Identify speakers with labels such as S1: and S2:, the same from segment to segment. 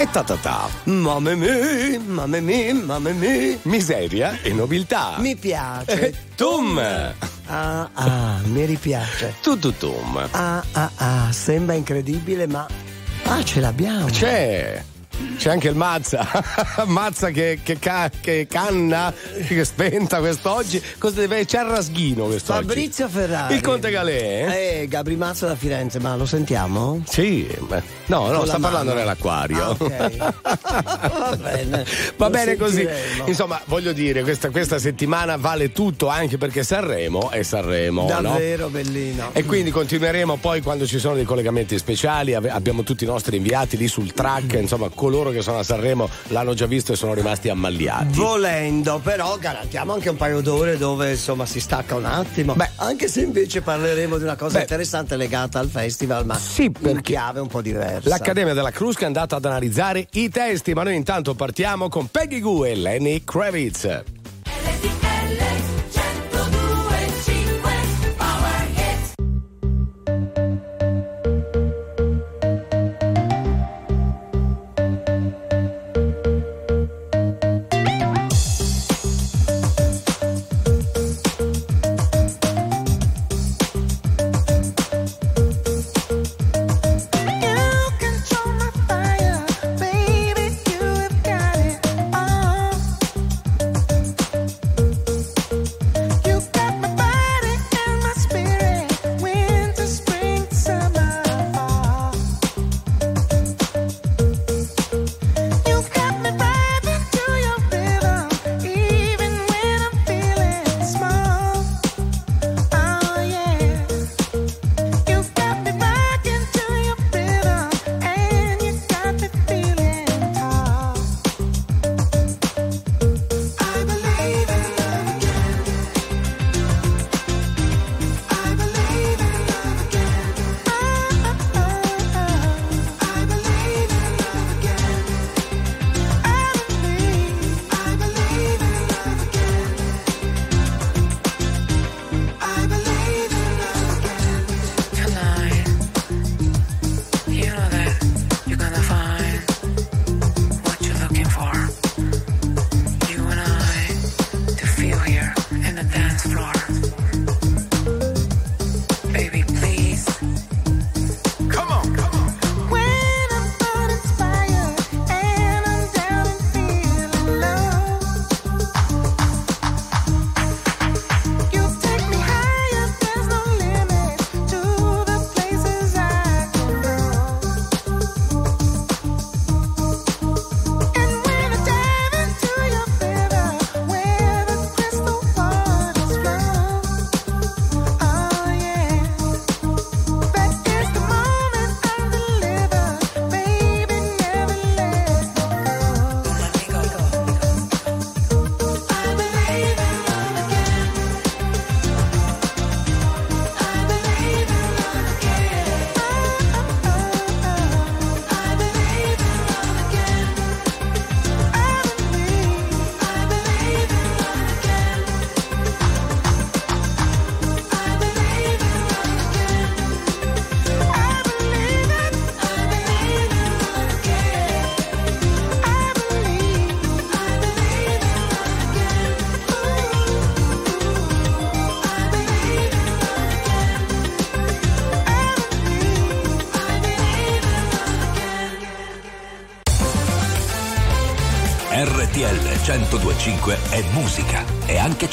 S1: E ta ta ta.
S2: Mamma mia, mamma mia, mamma mia.
S1: Miseria e nobiltà.
S2: Mi piace.
S1: Eh, tum.
S2: Ah, ah, mi ripiace.
S1: Tu tu tum.
S2: Ah, ah, ah, sembra incredibile, ma. Ah, ce l'abbiamo.
S1: C'è. C'è anche il Mazza, Mazza che, che, ca, che, canna, che spenta quest'oggi. Cosa deve? C'è il Rasghino quest'oggi.
S2: Fabrizio Ferrari.
S1: Il Conte Galè.
S2: Eh, Gabri Mazza da Firenze, ma lo sentiamo?
S1: Sì, no, no, sta parlando nell'acquario.
S2: Ah, okay. Va bene.
S1: Va bene così. Insomma, voglio dire, questa, questa, settimana vale tutto anche perché Sanremo è Sanremo.
S2: Davvero
S1: no?
S2: bellino.
S1: E quindi continueremo poi quando ci sono dei collegamenti speciali. Abbiamo tutti i nostri inviati lì sul track, insomma, coloro che sono a Sanremo l'hanno già visto e sono rimasti ammaliati.
S2: Volendo, però garantiamo anche un paio d'ore dove insomma si stacca un attimo. Beh, anche se invece parleremo di una cosa beh, interessante legata al festival, ma
S1: sì,
S2: in chiave un po' diversa.
S1: L'Accademia della Crusca è andata ad analizzare i testi, ma noi intanto partiamo con Peggy Goo e Lenny Kravitz.
S3: RTL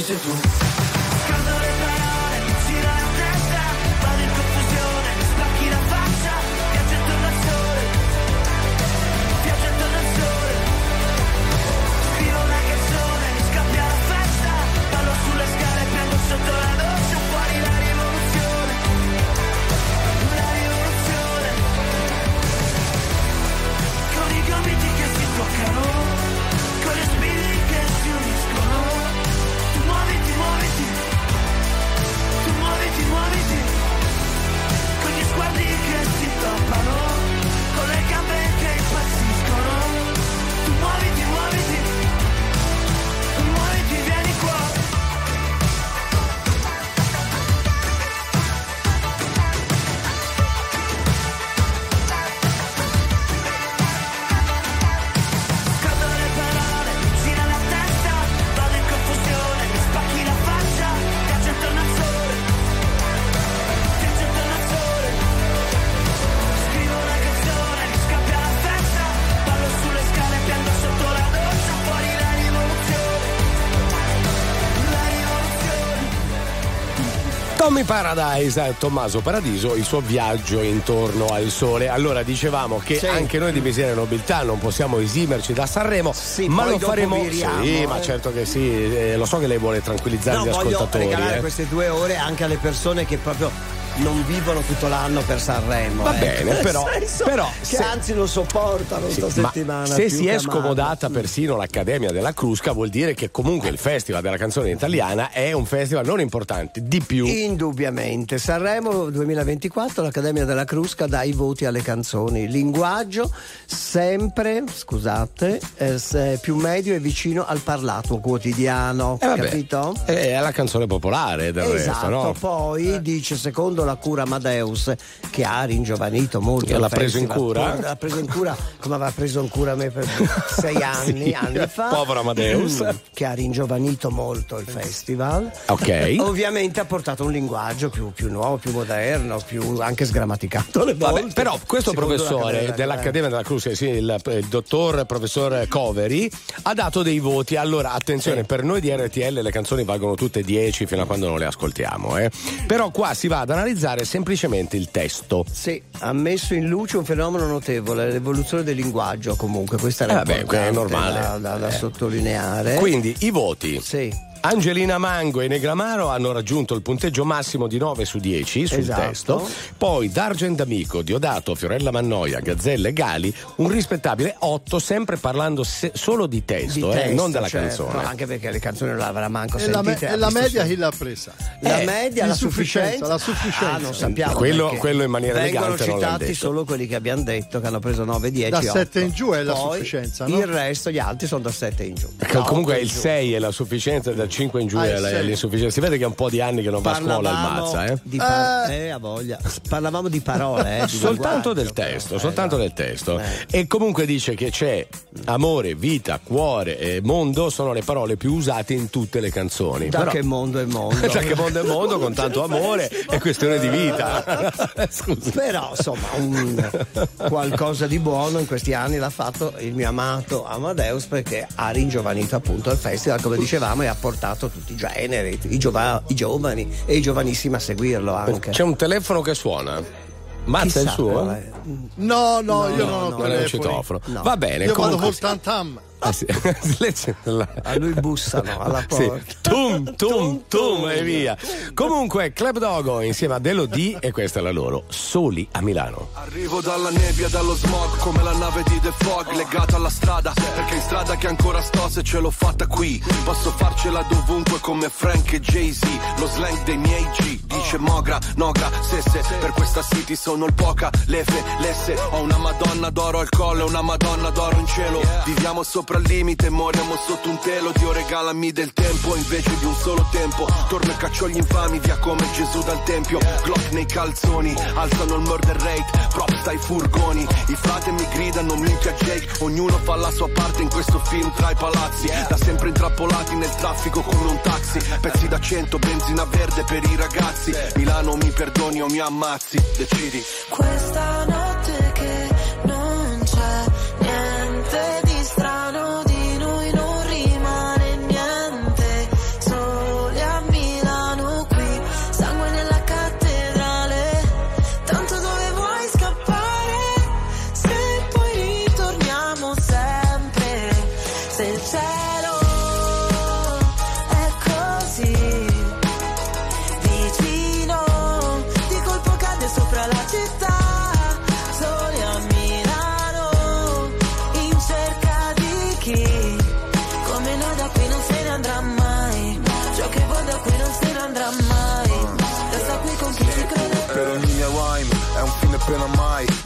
S4: ci sei tu. scaldo
S1: Tommy Paradise, eh, Tommaso Paradiso, il suo viaggio intorno al sole. Allora dicevamo che
S2: Sì.
S1: anche noi di Miseria e Nobiltà non possiamo esimerci da Sanremo,
S2: Sì,
S1: ma lo faremo.
S2: viriamo,
S1: sì,
S2: eh.
S1: ma certo che sì, eh, lo so che lei vuole tranquillizzare
S2: No,
S1: gli
S2: voglio
S1: ascoltatori.
S2: regalare
S1: eh.
S2: queste due ore anche alle persone che proprio non vivono tutto l'anno per Sanremo.
S1: Va
S2: eh.
S1: bene,
S2: Nel
S1: però-
S2: senso
S1: però se-
S2: anzi lo sopportano
S1: Sì,
S2: sta
S1: ma
S2: settimana.
S1: se si è scomodata persino l'Accademia della Crusca, vuol dire che comunque il Festival della canzone italiana è un festival non importante, di più.
S2: Indubbiamente. Sanremo 2024, l'Accademia della Crusca dà i voti alle canzoni. Linguaggio sempre, scusate, eh, più medio e vicino al parlato quotidiano.
S1: Eh,
S2: capito?
S1: È la canzone popolare del
S2: Esatto,
S1: resto, no?
S2: poi dice secondo la cura Amadeus che ha ringiovanito molto.
S1: L'ha preso in cura?
S2: L'ha preso in cura come aveva preso in cura me per sei anni,
S1: Sì,
S2: anni fa.
S1: povero Amadeus.
S2: Mm, Che ha ringiovanito molto il festival.
S1: Ok.
S2: Ovviamente ha portato un linguaggio più, più nuovo, più moderno, più anche sgrammaticato alle
S1: Vabbè,
S2: volte.
S1: però questo
S2: Secondo
S1: professore
S2: la-
S1: dell'Accademia della Crusca, sì, il, il dottor professor Coveri, ha dato dei voti. Allora, attenzione,
S2: Sì.
S1: per noi di RTL le canzoni valgono tutte 10 fino a quando non le ascoltiamo, eh. Però qua si va ad analizzare semplicemente il testo.
S2: Sì, ha messo in luce un fenomeno notevole, l'evoluzione del linguaggio comunque, questa era
S1: Eh, vabbè, è normale.
S2: da, da- da
S1: Eh.
S2: sottolineare.
S1: Quindi i voti.
S2: Sì.
S1: Angelina Mango e Negramaro hanno raggiunto il punteggio massimo di 9 su 10 sul
S2: Esatto.
S1: testo. Poi D'Argent Amico, Diodato, Fiorella Mannoia, Gazzella e Gali un rispettabile 8, sempre parlando se- solo di testo,
S2: di
S1: eh,
S2: testo,
S1: non della
S2: certo,
S1: canzone.
S2: anche perché le canzoni non l'avrà manco
S5: E la, me-
S2: sentite.
S5: e la media chi l'ha presa?
S2: La
S1: Eh,
S2: media, la sufficienza.
S5: la sufficienza.
S2: Ah, non sappiamo.
S1: Quello- quello in maniera
S2: Vengono
S1: elegante l'hanno
S2: citati
S1: detto.
S2: solo quelli che abbiamo detto che hanno preso 9, 10.
S5: Da
S2: 8.
S5: 7 in giù è la
S2: Poi
S5: sufficienza, no?
S2: Il resto, gli altri sono da 7 in giù. No,
S1: comunque
S2: otto
S1: il
S2: in giù.
S1: 6 è la sufficienza, dal 5 in giù
S5: Ah,
S1: è la- è
S5: sei.
S1: l'insufficienza. Si vede che è un po' di anni che non va a scuola il
S2: Parlavamo
S1: mazza, eh?
S2: di par-
S5: Eh.
S2: eh, a voglia. Parlavamo di parole, eh, di
S1: soltanto del testo,
S2: Eh,
S1: soltanto
S2: no.
S1: del testo.
S2: Eh.
S1: E comunque dice che c'è amore, vita, cuore e mondo sono le parole più usate in tutte le canzoni.
S2: Da
S1: Però-
S2: che mondo è mondo.
S1: Cioè, che mondo è mondo con tanto amore è questione di vita. Scusa.
S2: Però insomma un- qualcosa di buono in questi anni l'ha fatto il mio amato Amadeus perché ha ringiovanito appunto il festival come dicevamo e ha portato tutti i generi, i, giova- i giovani e i giovanissimi a seguirlo anche.
S1: C'è un telefono che suona. Mazza è il
S2: Chissà
S1: suo?
S2: qual è.
S5: No, no, io non ho
S1: non è un
S5: telefoni.
S1: citofono.
S2: No.
S1: Va bene,
S5: Io vado
S1: comunque.
S5: col tantam.
S1: Eh sì.
S2: A lui bussano alla porta.
S1: Sì. Tum, tum, tum e via. Comunque, Club Dogo insieme a Delo D e questa è la loro, Soli a Milano.
S6: Arrivo dalla nebbia, dallo smog, come la nave di The Fog, legata alla strada, perché in strada che ancora sto se ce l'ho fatta qui. Posso farcela dovunque come Frank e Jay-Z, lo slang dei miei G, dice Mogra, Nogra, Sesse, per questa city sono il poca, lefe, lesse, ho una madonna d'oro al collo e una madonna d'oro in cielo. Viviamo sopra il limite, moriamo sotto un telo, Dio regalami del tempo invece di un solo tempo. Torno e caccio gli infami via come Gesù dal tempio. Glock nei calzoni, alzano il murder rate, props dai furgoni. I frate mi gridano, minchia Jake, ognuno fa la sua parte in questo film tra i palazzi. Da sempre intrappolati nel traffico come un taxi. Pezzi da cento, benzina verde per i ragazzi. Milano mi perdoni o mi ammazzi, decidi.
S7: Questa notte che non c'è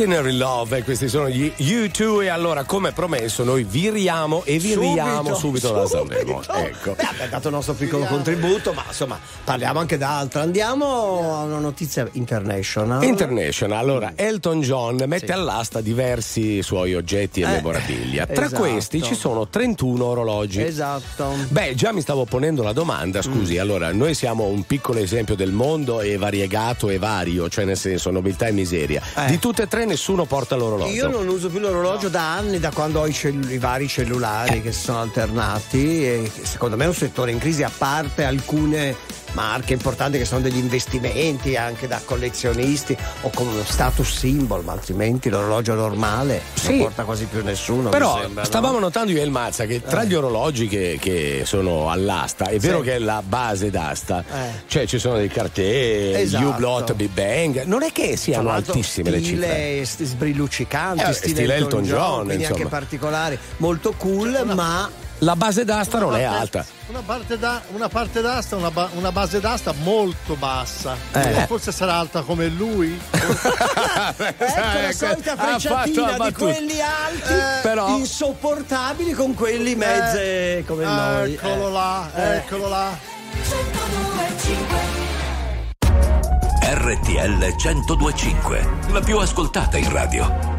S8: Ordinary Love,
S1: questi sono gli U2 e allora come promesso noi viriamo e viriamo subito, da Sanremo. Ecco.
S2: Beh, abbiamo dato il nostro piccolo contributo, ma insomma parliamo anche d'altro. Andiamo a una notizia international.
S1: International, allora Elton John mette all'asta diversi suoi oggetti e
S2: Eh,
S1: memorabilia. Tra
S2: esatto.
S1: questi ci sono 31 orologi.
S2: Esatto.
S1: Beh, già mi stavo ponendo la domanda, scusi,
S2: Mm.
S1: allora noi siamo un piccolo esempio del mondo e variegato e vario, cioè nel senso nobiltà e miseria.
S2: Eh.
S1: Di tutte e tre nessuno porta l'orologio.
S2: Io non uso più l'orologio da anni, da quando ho i, cellu- i vari cellulari che si sono alternati e secondo me è un settore in crisi, a parte alcune marche importanti che sono degli investimenti anche da collezionisti o come uno status symbol, ma altrimenti l'orologio normale
S1: Sì.
S2: non porta quasi più nessuno.
S1: Però
S2: sembra, no?
S1: stavamo notando io e il Mazza che tra gli orologi che, che sono all'asta, è vero
S2: Sì.
S1: che è la base d'asta,
S2: Eh.
S1: cioè ci sono dei cartelli,
S2: Esatto.
S1: U-Blot, Big Bang, non è che siano altissime le cifre.
S2: stile st- sbrilluccicanti,
S1: Eh,
S2: stile,
S1: stile
S2: Elton, John,
S1: John,
S2: quindi
S1: insomma.
S2: anche particolari, molto cool, ma
S1: La base d'asta non è
S5: Una parte-
S1: alta.
S5: Una parte, da- una parte d'asta, una, ba- una base d'asta molto bassa.
S2: Eh.
S5: Forse sarà alta come lui.
S2: ecco la solita
S1: ha fatto
S2: frecciatina
S1: la
S2: di quelli alti,
S1: Però-
S2: insopportabili con quelli mezze come noi.
S5: Eccolo
S2: eh.
S5: là,
S2: Eh.
S5: eccolo là.
S9: RTL 1025, la più ascoltata in radio.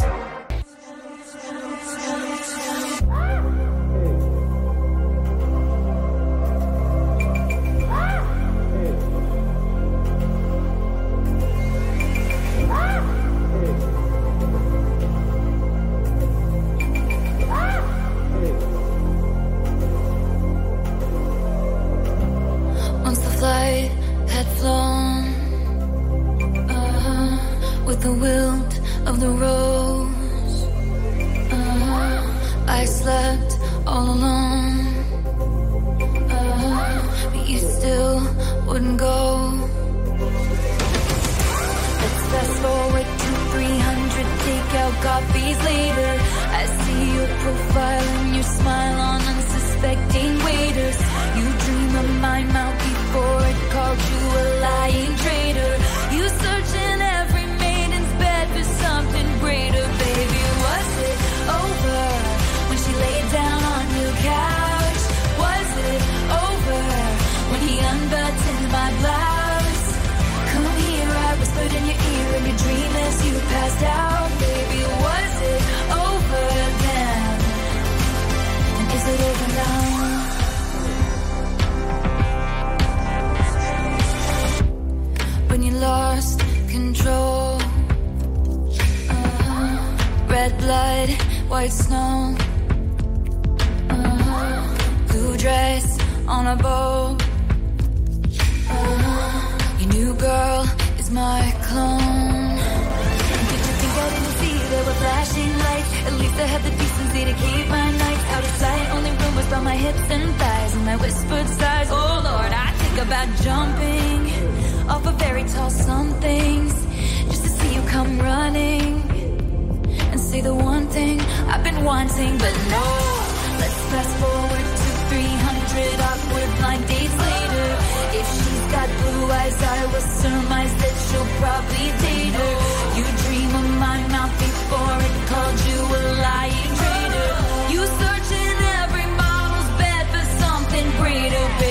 S10: I've been wanting, but no. Let's fast forward to 300 awkward blind dates later. If she's got blue eyes, I will surmise that she'll probably date her. You dream of my mouth before it called you a lying traitor. You search in every model's bed for something greater, baby.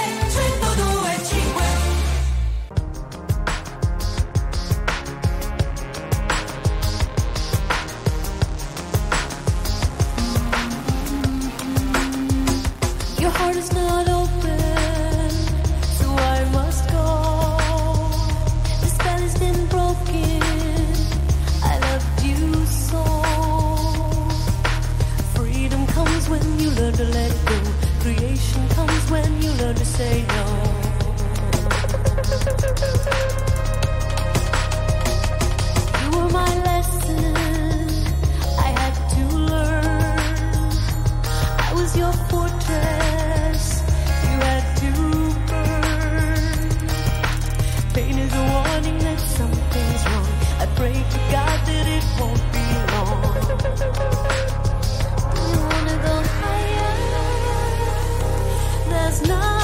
S10: not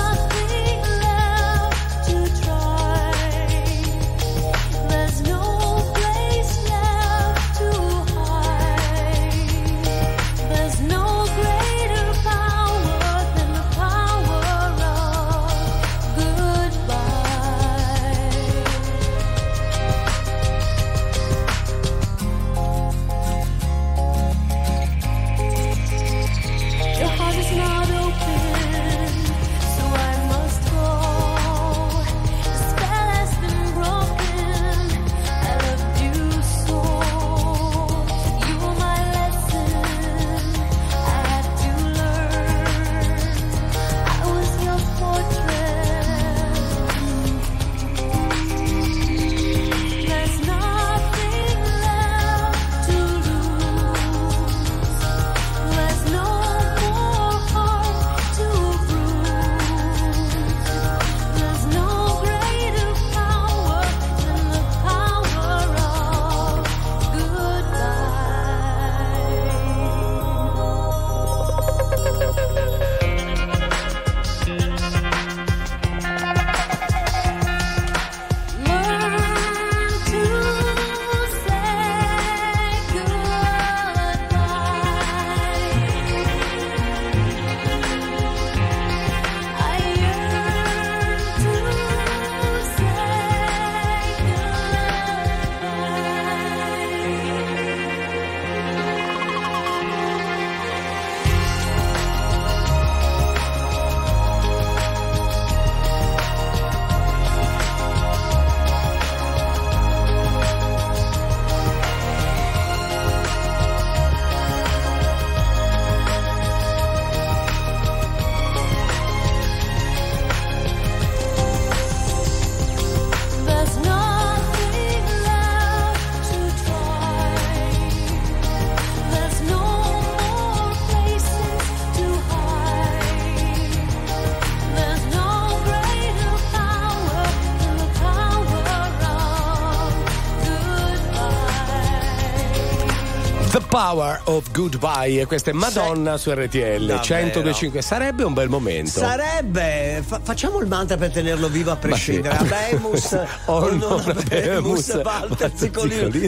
S10: of goodbye. The Power of Goodbye,
S1: e questa è Madonna su RTL
S2: Davvero.
S1: 1025. Sarebbe un bel momento.
S2: Sarebbe, fa- facciamo il mantra per tenerlo vivo a prescindere.
S1: Sì.
S2: Abemus
S1: O
S2: non
S1: non
S2: Abemus, Walter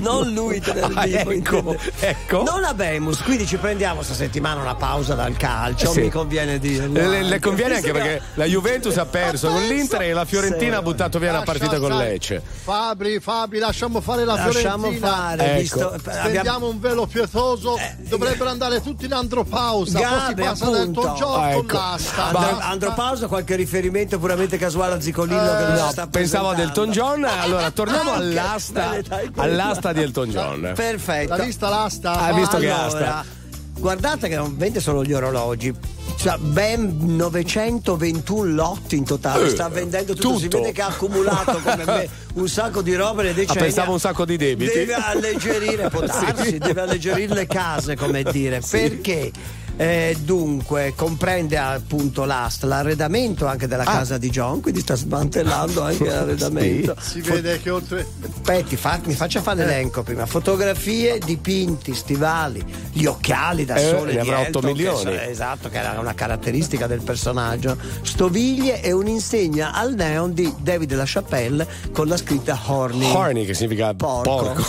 S2: non lui
S1: Ah,
S2: vivo.
S1: ecco, ecco.
S2: Non Abemus, quindi ci prendiamo sta settimana una pausa dal calcio,
S1: Sì.
S2: mi conviene dirlo.
S1: Le, le conviene anche perché la Juventus ha perso con l'Inter e la Fiorentina
S2: Sì.
S1: ha buttato via
S5: Lascia
S1: partita con
S5: stare.
S1: Lecce.
S5: Fabri, Fabri, lasciamo fare la
S2: Lasciamo
S5: Fiorentina.
S2: fare,
S1: Ecco.
S2: visto, abbiamo-
S5: un velo pietoso, dovrebbero andare tutti in andropausa,
S2: Gabe,
S5: poi si passa del
S2: appunto.
S5: Tongiò
S1: Ah,
S5: con
S1: ecco.
S5: l'asta.
S2: Andro,
S5: Ma-
S2: andropausa, qualche riferimento puramente casuale a Zicolillo che non
S1: No,
S2: si sta
S1: pensavo ad Elton. John. Allora, torniamo
S2: Anche.
S1: all'asta, all'asta di Elton John.
S2: Perfetto.
S5: L'ha vista l'asta?
S1: Ah, visto che
S2: allora,
S1: asta.
S2: Guardate che non vende solo gli orologi. Cioè, ben 921 lotti in totale.
S1: Eh,
S2: Sta vendendo tutto. Si
S1: tutto.
S2: vede che ha accumulato come me un sacco di robe nei
S1: Ah,
S2: decenni.
S1: pensavo un sacco di debiti.
S2: Deve alleggerire, può darsi, deve alleggerire le case, come dire. Perché? Eh, dunque, comprende appunto l'ast, l'arredamento anche della
S1: Ah.
S2: casa di John, quindi sta smantellando anche l'arredamento.
S5: Si vede che oltre.
S2: Aspetti, fa- mi faccia fare l'elenco prima. Fotografie, dipinti, stivali, gli occhiali da
S1: Eh,
S2: sole
S1: ne
S2: di
S1: avrà
S2: Elton,
S1: otto
S2: che
S1: milioni.
S2: so- esatto, che era una caratteristica del personaggio. Stoviglie e un'insegna al neon di David LaChapelle con la scritta Horny.
S1: Horny che significa
S2: Porco.
S1: porco.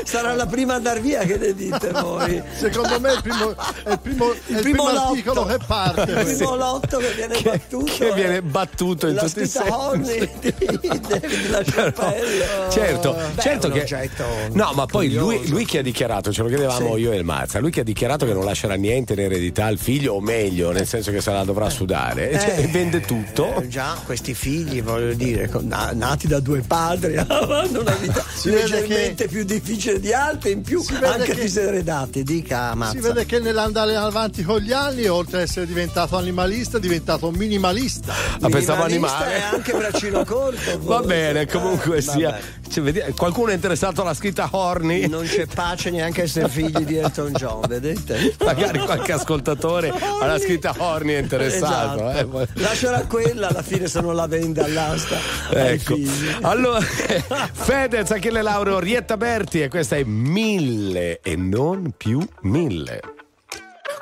S2: Sarà la prima a dar via che ne dite voi.
S5: Secondo me il primo, è il primo, il
S2: primo
S5: primo
S2: lotto.
S5: articolo che parte.
S2: Il primo lotto che viene battuto.
S1: che
S2: è
S1: viene battuto in
S2: la
S1: tutti i sensi.
S2: Horny di David LaChapelle.
S1: Certo,
S2: Beh,
S1: certo che. No, ma poi lui, lui che ha dichiarato, ce lo chiedevamo
S2: Sì.
S1: io e il Mazza, lui che ha dichiarato che non lascerà niente in eredità al figlio, o meglio, nel senso che se la dovrà sudare, cioè,
S2: Eh,
S1: vende tutto.
S2: eh, già, questi figli, voglio dire, nati da due padri, avranno una vita
S5: Si
S2: leggermente più difficile di altri, in più anche
S5: che-
S2: diseredati. Dica Mazza.
S5: Si vede che nell'andare avanti con gli anni, oltre ad essere diventato animalista, è diventato minimalista.
S1: Ah, pensavo animale.
S2: e anche braccino corto.
S1: Va bene, comunque
S2: Eh,
S1: sia. Cioè, qualcuno è interessato alla scritta Horny?
S2: Non c'è pace neanche a essere figli di Elton John, vedete?
S1: Magari qualche ascoltatore alla scritta Horny è interessato.
S2: Esatto.
S1: eh,
S2: Lascerà quella, alla fine se non la vende all'asta.
S1: Ecco. Allora, Fedez, Achille Lauro, Rietta Berti e questa è mille e non più mille.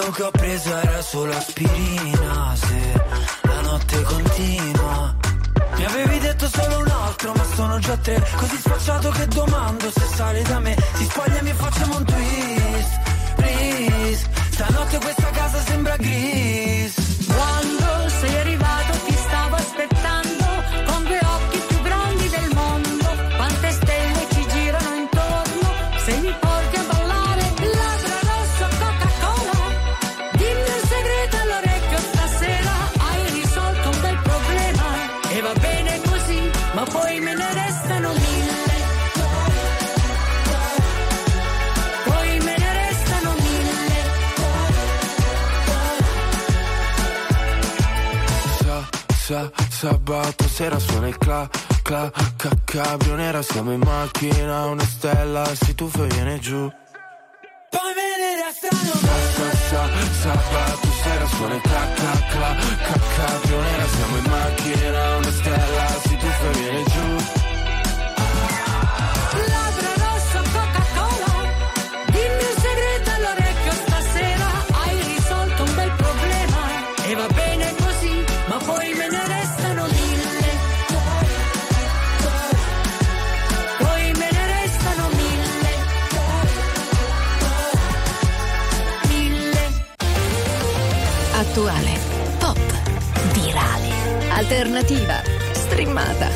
S11: quello che ho preso era solo aspirina? Se la notte continua. Mi avevi detto solo un altro, ma sono già tre. Così spacciato che domando se sale da me. Si spogliami e facciamo un twist. Please. Stanotte questa casa sembra gris.
S6: Sa, sa, sabato sera suona il cla, cla, ca, cabrio nera Siamo in macchina, una stella. Si tuffa e viene giù.
S11: Poi me ne restano
S6: Sa, sa, sa, sabato sera suona il cla, cla, cla, ca, cabrio nera Siamo in macchina, una stella. Si tuffa e viene giù
S12: Attuale, pop, virale, alternativa, streamata,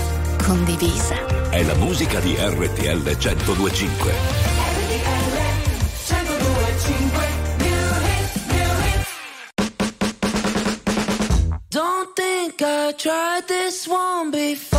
S12: condivisa.
S9: È la musica di RTL 1025.
S11: Don't think I tried this one before.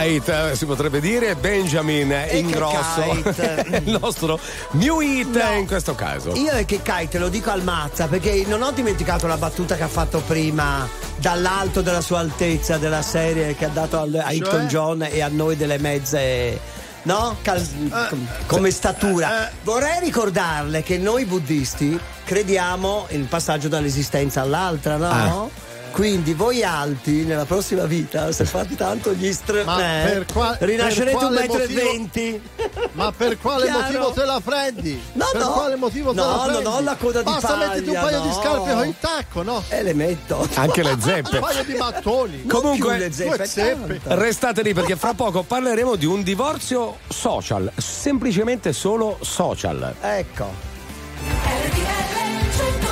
S7: Kite
S1: eh, si potrebbe dire Benjamin Ingrosso,
S2: kite.
S1: il nostro new hit in questo caso.
S2: Io e che Kai te lo dico al Mazza perché non ho dimenticato la battuta che ha fatto prima dall'alto della sua altezza della serie che ha dato al- a Hilton John e a noi delle mezze. No? Cal- com- come statura. Vorrei ricordarle che noi buddisti crediamo nel passaggio dall'esistenza all'altra, no? Quindi voi alti nella prossima vita, se fate tanto gli str...
S5: Ma
S2: eh,
S5: per qua-
S2: rinascerete un metro e
S5: motivo-
S2: venti.
S5: Ma per quale motivo te la prendi?
S2: No,
S5: per
S2: no.
S5: quale motivo te
S2: No,
S5: la prendi?
S2: ho la coda di
S5: Basta
S2: paglia,
S5: metterti un paio di
S2: no.
S5: scarpe con il tacco, no?
S2: E le metto.
S1: Anche le
S5: Un
S1: zeppe.
S5: paio di mattoni.
S1: Comunque,
S2: le zeppe,
S5: zeppe.
S1: Restate lì perché fra poco parleremo di un divorzio social, semplicemente solo social.
S2: Ecco.
S9: RTL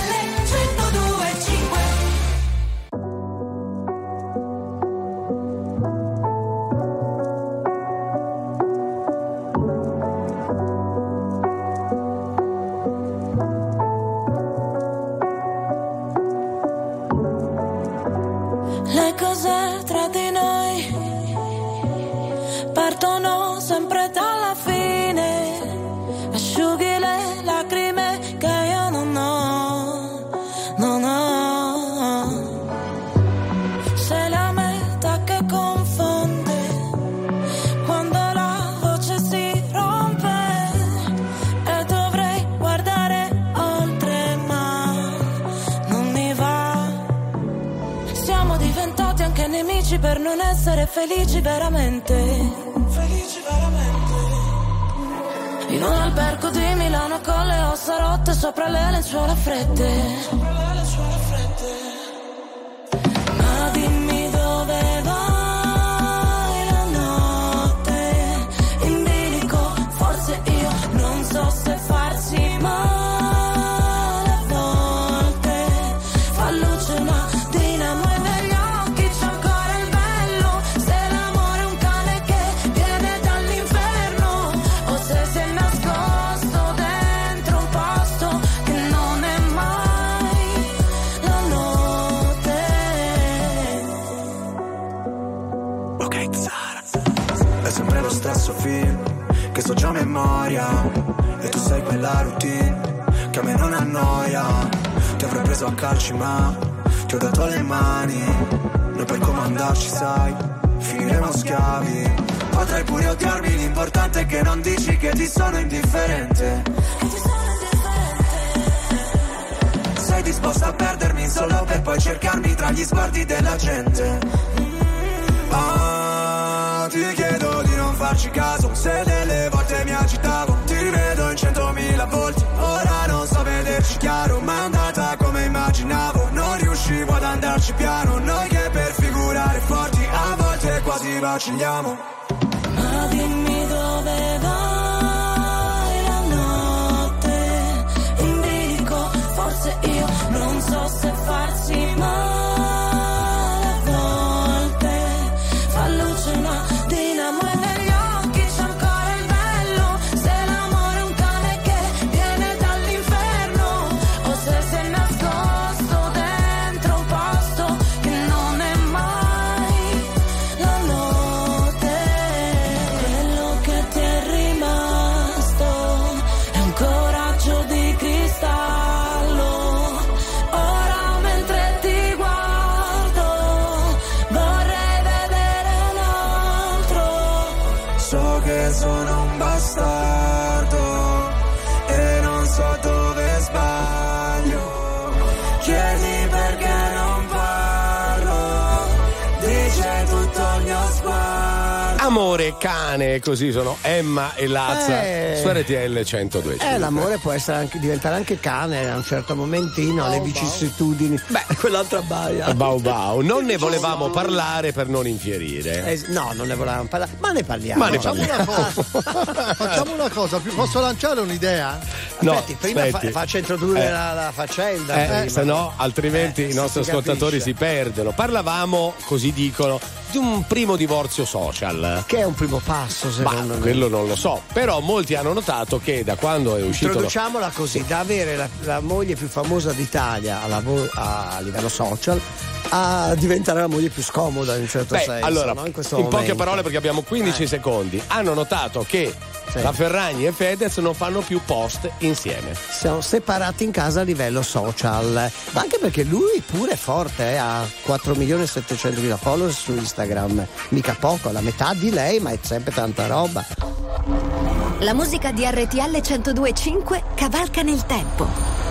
S7: cane,
S1: così sono Emma e Lazza
S2: Eh.
S1: su RTL 102.
S2: Eh, l'amore può essere anche, diventare anche cane a un certo momentino, le vicissitudini. Beh, quell'altra baia.
S1: Bau bau, non ne volevamo parlare per non infierire.
S2: Eh, no, non ne volevamo parlare, ma ne parliamo.
S1: Ma ne
S5: Facciamo una cosa. Facciamo una cosa, posso lanciare un'idea?
S1: No,
S2: Aspetti, prima
S1: aspetti.
S2: fa- faccio introdurre
S1: Eh.
S2: la, la faccenda.
S1: Eh, se no, altrimenti
S2: Eh,
S1: i nostri ascoltatori si perdono. Parlavamo, così dicono, di un primo divorzio social.
S2: Che è un primo passo,
S1: Ma
S2: secondo me.
S1: quello non lo so. Però molti hanno notato che da quando è uscito. lo-
S2: Introduciaamola così, da avere la, la moglie più famosa d'Italia alla vo- a, livello social a diventare la moglie più scomoda in un certo
S1: Beh,
S2: senso.
S1: allora,
S2: no? in, questo
S1: in poche parole, perché abbiamo 15
S2: Eh.
S1: secondi, hanno notato che
S2: Sì.
S1: la Ferragni e Fedez non fanno più post insieme.
S2: Siamo separati in casa a livello social, ma anche perché lui pure è forte, eh, ha 4 milioni e 700 mila follower su Instagram, mica poco, la metà di lei, ma è sempre tanta roba.
S12: La musica di RTL 1025 cavalca nel tempo.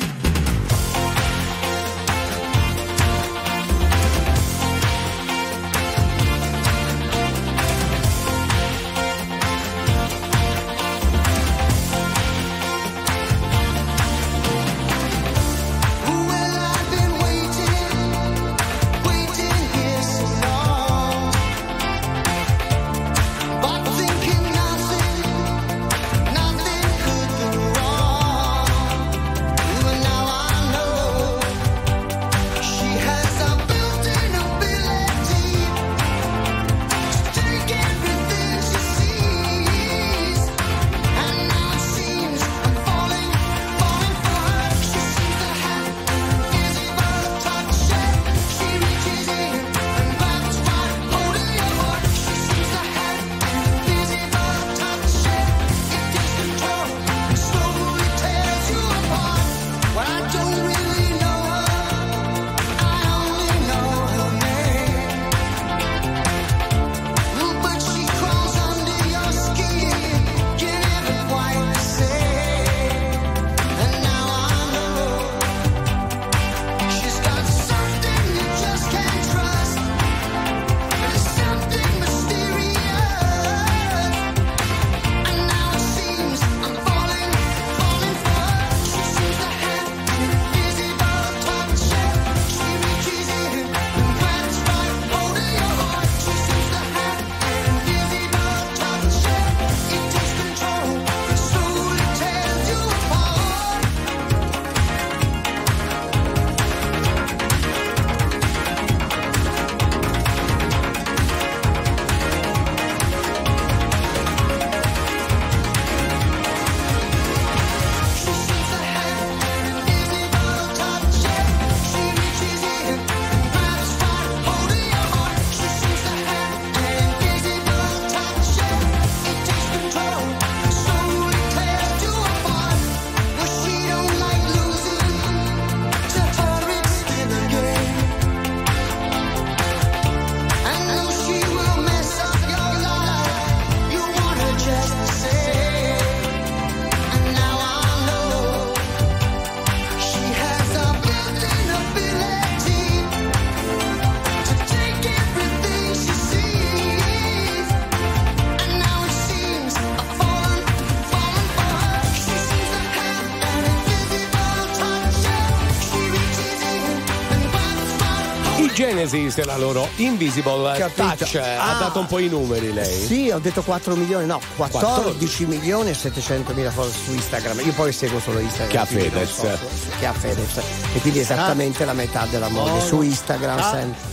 S1: Esiste la loro Invisible
S2: Capito.
S1: Touch. Ha
S2: Ah.
S1: dato un po' i numeri lei.
S2: Sì, ho detto 4 milioni, no, 14 milioni e 700 mila follower su Instagram. Io poi seguo solo Instagram.
S1: Che ha Fedez.
S2: so- che ha Fedez. E quindi esattamente la metà della moglie
S5: No,
S2: su. Instagram
S5: Ah.
S2: sempre.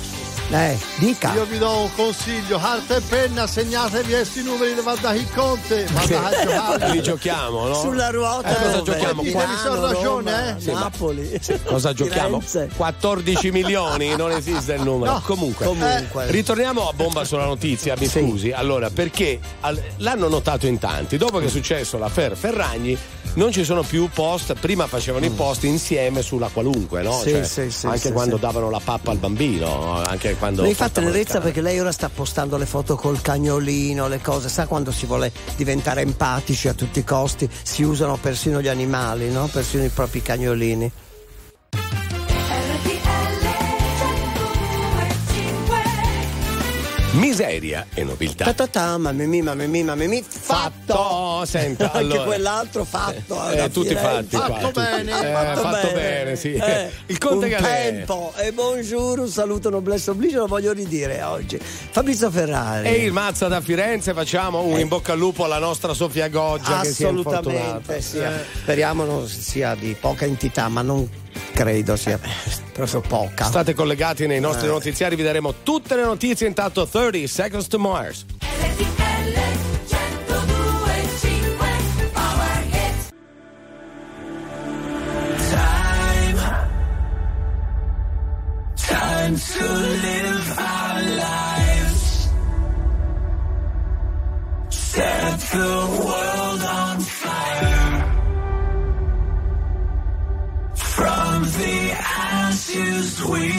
S2: Eh, dica.
S5: Io vi do un consiglio, carta e penna, segnatevi questi numeri di Vada Conte, giocare.
S1: Li giochiamo, no?
S2: Sulla ruota
S1: Eh, cosa giochiamo? Qua-
S2: Milano,
S5: ragione,
S2: Roma,
S5: eh?
S1: Sì, ma-
S2: Napoli.
S1: Cosa giochiamo?
S2: Firenze.
S1: 14 milioni, non esiste il numero.
S5: No,
S1: comunque,
S2: comunque.
S1: eh, ritorniamo a bomba sulla notizia, mi
S2: Sì.
S1: scusi. Allora, perché al- l'hanno notato in tanti. Dopo che è successo l'affair Ferragni, non ci sono più post. Prima facevano i post insieme sulla qualunque, no?
S2: Mm. Sì,
S1: Cioè,
S2: sì, sì,
S1: anche quando davano la pappa al bambino, anche quando.
S2: Mi fa
S1: portavano il
S2: tenerezza perché lei ora sta postando le foto col cagnolino, le cose, sa quando si vuole diventare empatici a tutti i costi, si usano persino gli animali, no? Persino i propri cagnolini.
S1: Miseria e nobiltà.
S2: Ta-ta-ta, mammi mammi mammi
S1: Fatto! Senta,
S2: Anche
S1: allora.
S2: quell'altro fatto.
S1: Eh, tutti fatti qua,
S5: Fatto
S1: tutti.
S5: bene,
S1: Eh,
S2: fatto,
S1: fatto
S2: bene,
S1: bene, sì.
S2: Eh,
S1: Il Conte Galè.
S2: tempo e buongiorno, un saluto noblesse oblige, lo voglio ridire oggi. Fabrizio Ferrari.
S1: E il Mazza da Firenze, facciamo un in bocca al lupo alla nostra Sofia Goggia che si è infortunata.
S2: Assolutamente, sì. Speriamo non sia di poca entità, ma non credo sia proprio poca.
S1: State collegati nei nostri
S2: Eh.
S1: notiziari, vi daremo tutte le notizie. Intanto 30 Seconds to Mars.
S11: To live our lives. Set the world From the ashes we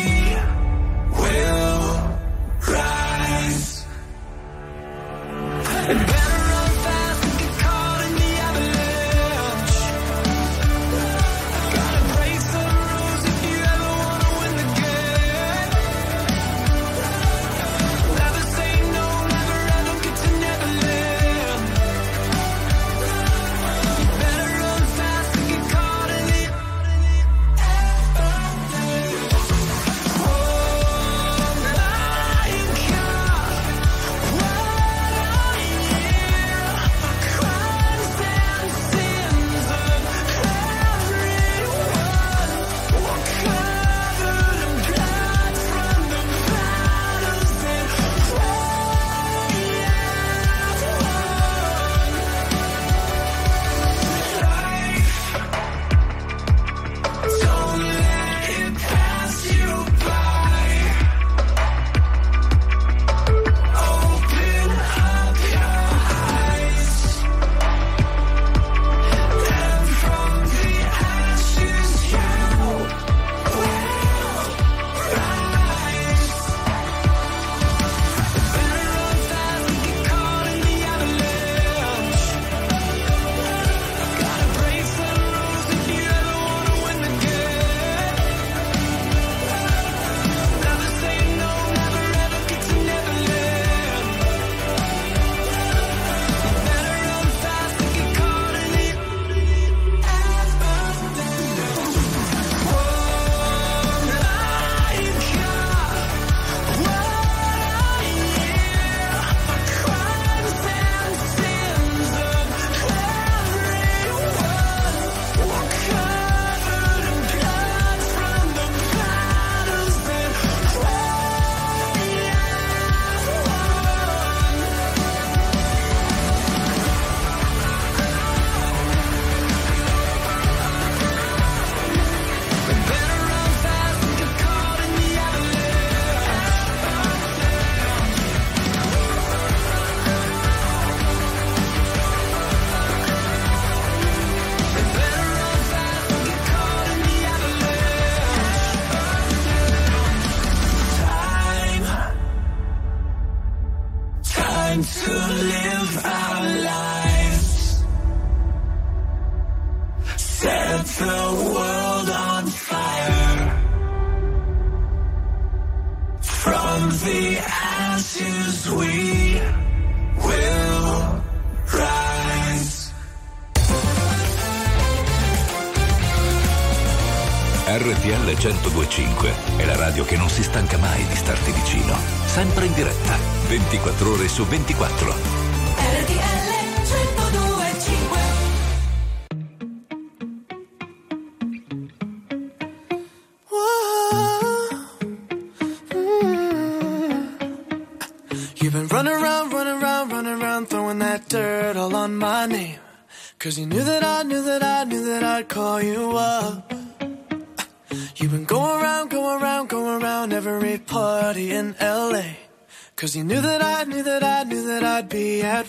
S11: will rise.
S9: su 24.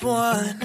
S11: one.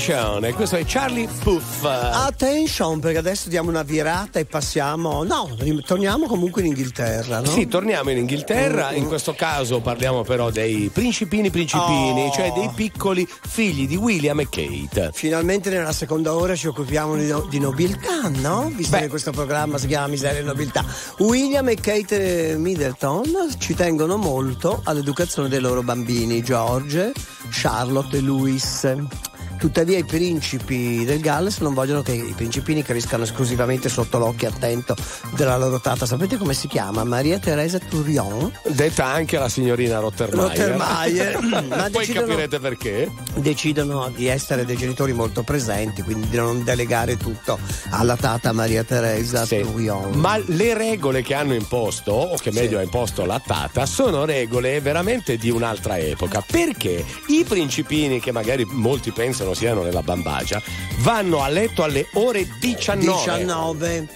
S11: Attention,
S1: e questo è Charlie Puff.
S2: Attention, perché adesso diamo una virata e passiamo. No, torniamo comunque in Inghilterra, no?
S1: Sì, torniamo in Inghilterra. Mm, in mm. questo caso parliamo però dei principini principini,
S2: oh.
S1: cioè dei piccoli figli di William e Kate.
S2: Finalmente nella seconda ora ci occupiamo di, no- di nobiltà, no? Visto Beh. che questo programma si chiama Miseria e Nobiltà. William e Kate Middleton ci tengono molto all'educazione dei loro bambini, George, Charlotte e Louis. Tuttavia i principi del Galles non vogliono che i principini crescano esclusivamente sotto l'occhio attento della loro tata. Sapete come si chiama? Maria Teresa Turion.
S1: Detta anche la signorina Rottermeier.
S2: Rottermeier. Ma
S1: Poi
S2: decidono,
S1: capirete perché.
S2: Decidono di essere dei genitori molto presenti, quindi di non delegare tutto alla tata Maria Teresa sì. Turion.
S1: Ma le regole che hanno imposto, o che meglio sì. ha imposto la tata, sono regole veramente di un'altra epoca. Perché i principini, che magari molti pensano Piano Siano nella Bambagia, vanno a letto alle ore 19.
S2: 19.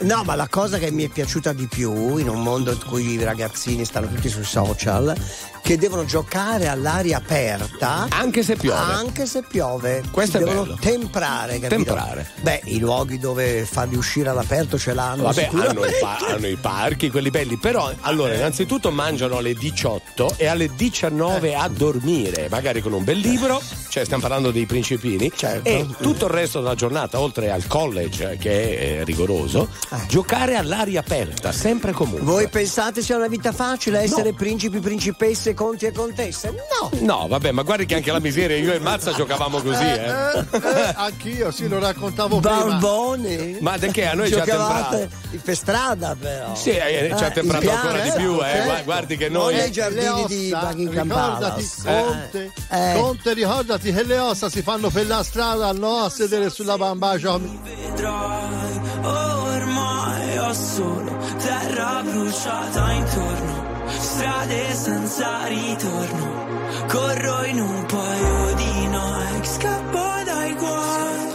S2: No, ma la cosa che mi è piaciuta di più in un mondo in cui i ragazzini stanno tutti sui social che devono giocare all'aria aperta.
S1: Anche se piove.
S2: Anche se piove.
S1: Questo è
S2: devono
S1: bello.
S2: temprare, capito?
S1: Temprare.
S2: Beh, i luoghi dove farli uscire all'aperto ce l'hanno.
S1: Vabbè, hanno i, pa- hanno i parchi, quelli belli, però allora innanzitutto mangiano alle 18 e alle 19 a dormire, magari con un bel libro, cioè stiamo parlando dei principini,
S2: Certo.
S1: e tutto il resto della giornata, oltre al college che è eh, rigoroso, giocare all'aria aperta, sempre comunque.
S2: Voi pensate sia una vita facile essere principi, principesse, conti e contesse? No!
S1: No, vabbè, ma guardi che anche la miseria, io e Mazza giocavamo così, eh.
S5: Eh, anch'io, sì, lo raccontavo prima.
S2: Barbone!
S1: Ma da che a noi ci ha temprato?
S2: per strada però.
S1: Sì, eh, ci ha
S2: Eh,
S1: temprato ancora
S2: piano,
S1: di più, eh.
S2: certo.
S1: Gua- Guardi che noi.
S2: nei giardini di Buckingham
S5: ricordati. Conte,
S2: Eh.
S5: Conte, ricordati che le ossa si fanno per la strada, no a sedere sulla bambagia.
S13: vedrai ormai ho solo terra bruciata intorno strade senza ritorno corro in un paio di Nike scappo dai guai.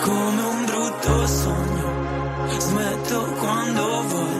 S13: Come un brutto sogno smetto quando voglio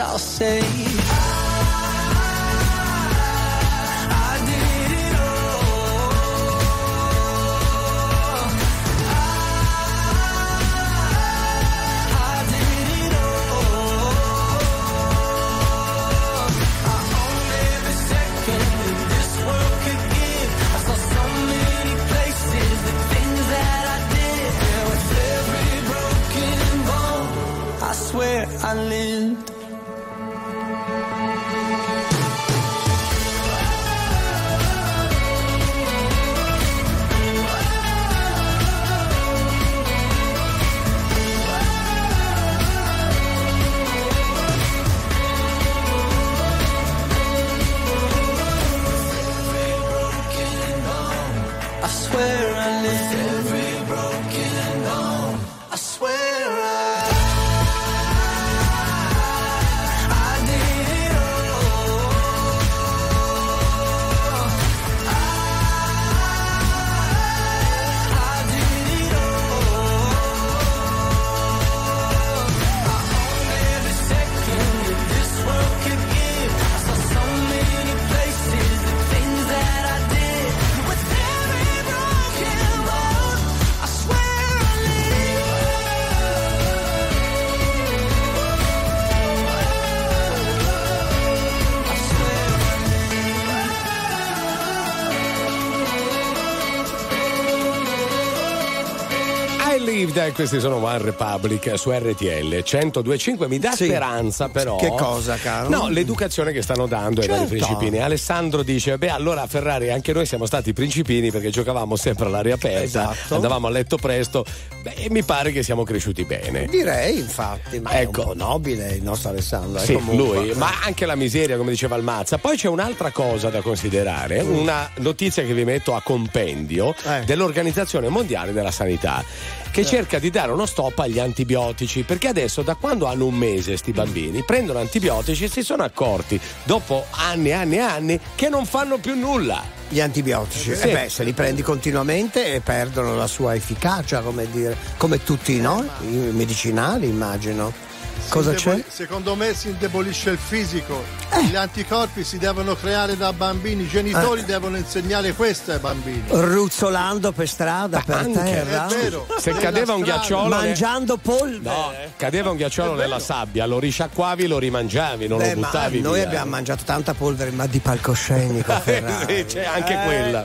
S11: I'll say.
S1: Eh, questi sono One Republic su RTL 1025. Mi dà
S2: Sì.
S1: speranza, però.
S2: Che cosa, caro?
S1: No, l'educazione che stanno dando ai vari
S2: Certo.
S1: principini. Alessandro dice: Beh, allora Ferrari anche noi siamo stati principini perché giocavamo sempre all'aria aperta,
S2: Esatto.
S1: andavamo a letto presto. Beh, mi pare che siamo cresciuti bene.
S2: Direi, infatti, ma
S1: Ecco.
S2: è un po' nobile il nostro Alessandro. eh,
S1: Sì,
S2: comunque.
S1: lui, ma anche la miseria, come diceva il Mazza. Poi c'è un'altra cosa da considerare,
S2: Mm.
S1: una notizia che vi metto a compendio
S2: Eh.
S1: dell'Organizzazione Mondiale della Sanità, che cerca di dare uno stop agli antibiotici, perché adesso da quando hanno un mese sti bambini prendono antibiotici e si sono accorti dopo anni e anni e anni che non fanno più nulla.
S2: Gli antibiotici,
S1: Sì.
S2: eh beh, se li prendi continuamente e perdono la sua efficacia, come dire, come tutti no? i medicinali, immagino. Cosa c'è?
S5: Secondo me si indebolisce il fisico.
S2: Eh.
S5: Gli anticorpi si devono creare da bambini, i genitori devono insegnare questo ai bambini.
S2: Ruzzolando per strada, per
S1: anche,
S2: terra,
S5: È vero.
S1: Se cadeva un ghiacciolo,
S2: mangiando polvere.
S1: no, cadeva un ghiacciolo nella sabbia, lo risciacquavi, lo rimangiavi, non
S2: Beh,
S1: lo
S2: ma
S1: buttavi
S2: noi
S1: via.
S2: abbiamo mangiato tanta polvere, ma di palcoscenico.
S1: Sì, c'è anche
S2: Eh.
S1: quella.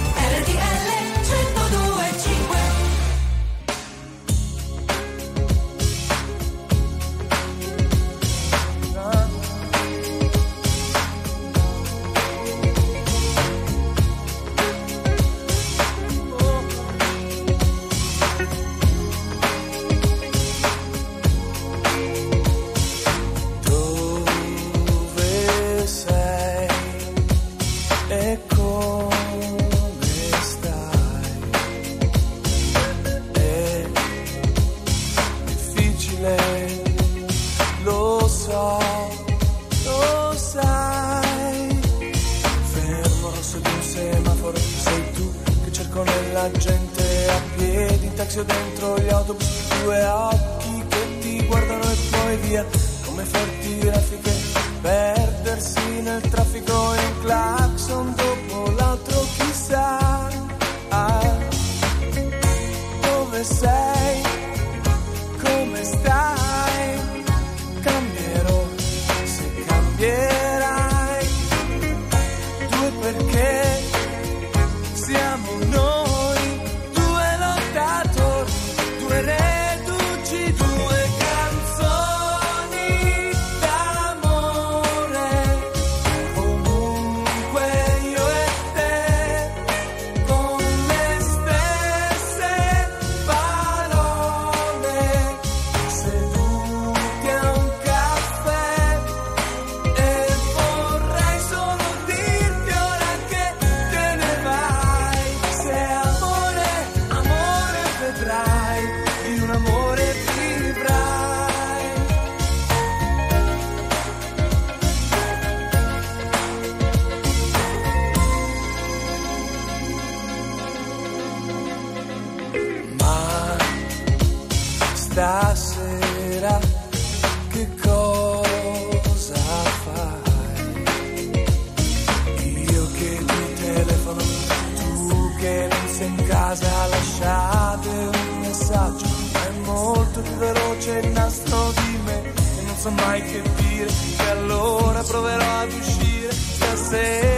S14: mai che dire. Che allora proverò ad uscire stasera.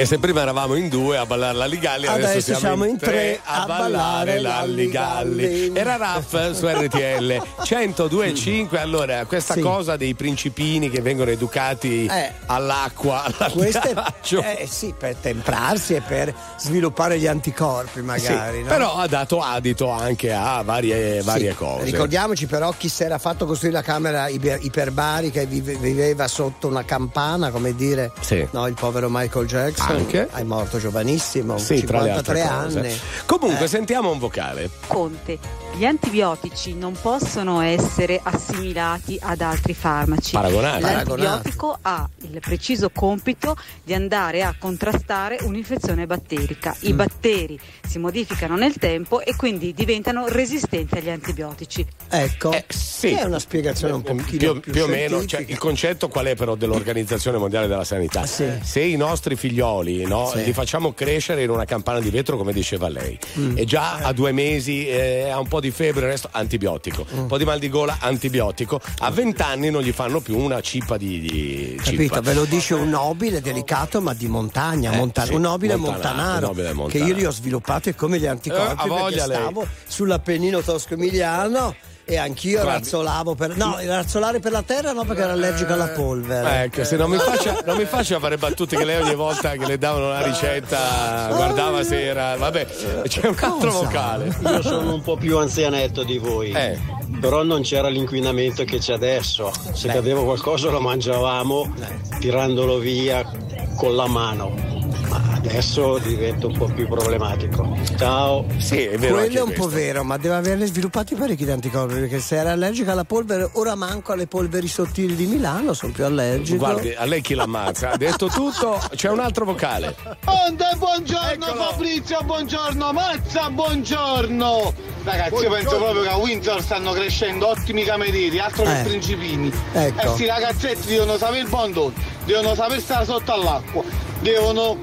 S1: E se prima eravamo in due a ballare la Ligalli, adesso,
S2: Adesso siamo in tre a ballare
S1: la Ligalli.
S2: Ligalli.
S1: Era Raff su RTL 102.5. Allora, questa
S2: Sì.
S1: cosa dei principini che vengono educati
S2: Eh.
S1: all'acqua, all'algaggio.
S2: eh, sì, per temprarsi e per sviluppare gli anticorpi, magari.
S1: Sì,
S2: no?
S1: Però ha dato adito anche a varie, varie
S2: Sì.
S1: cose.
S2: Ricordiamoci però chi si era fatto costruire la camera iper- iperbarica e vive- viveva sotto una campana, come dire,
S1: Sì.
S2: no, il povero Michael Jackson
S1: Anche.
S2: è morto giovanissimo,
S1: Sì, tra le altre
S2: 53
S1: cose.
S2: anni.
S1: Comunque,
S2: Eh.
S1: sentiamo un vocale.
S15: Conte, gli antibiotici non possono essere assimilati ad altri farmaci.
S1: Paragonati.
S15: L'antibiotico ha il preciso compito di andare a contrastare un'infezione batterica.
S1: Mm.
S15: I batteri si modificano nel tempo e quindi diventano resistenti agli antibiotici.
S2: Ecco,
S1: Eh, sì.
S2: è una spiegazione un pochino
S1: più,
S2: più,
S1: più o meno, cioè, il concetto qual è però dell'Organizzazione Mondiale della Sanità?
S2: Sì.
S1: Se i nostri figlioli no,
S2: Sì.
S1: li facciamo crescere in una campana di vetro, come diceva lei,
S2: Mm.
S1: e già a due mesi eh, ha un po' di febbre, il resto antibiotico, un po' di mal di gola, antibiotico, a vent'anni non gli fanno più una cippa di, di
S2: Capito?
S1: cippa.
S2: Ve lo dice un nobile delicato ma di montagna,
S1: Eh,
S2: monta-
S1: sì,
S2: un nobile
S1: montanaro,
S2: montanaro,
S1: un nobile
S2: che io li ho sviluppati come gli anticorpi
S1: Eh, ha voglia
S2: perché stavo sull'Appennino tosco-emiliano e anch'io
S1: Guardi.
S2: razzolavo per no, razzolare per la terra no perché ero allergico alla polvere.
S1: Ecco, se non mi, faccia, non mi faccia fare battute che lei ogni volta che le davano la ricetta guardava se era. Vabbè, c'è un altro vocale.
S16: Io sono un po' più anzianetto di voi.
S1: Eh.
S16: Però non c'era l'inquinamento che c'è adesso. Se cadeva qualcosa lo mangiavamo tirandolo via con la mano. Ma adesso diventa un po' più problematico. Ciao.
S1: Sì, è vero.
S2: Quello
S1: anche
S2: è un po'
S1: questo.
S2: vero, ma deve averne sviluppati parecchi di anticorpi perché se era allergica alla polvere, ora manco alle polveri sottili di Milano, sono più allergico.
S1: Guardi, a lei chi l'ammazza? Ha detto tutto, c'è un altro vocale.
S17: Onde, buongiorno Fabrizio, buongiorno Mazza, buongiorno! Ragazzi, io penso proprio che a Windsor stanno crescendo ottimi camerieri, altro che
S2: Eh.
S17: principini.
S2: Ecco.
S17: E sti ragazzetti devono sapere il bondone, devono saper stare sotto all'acqua, devono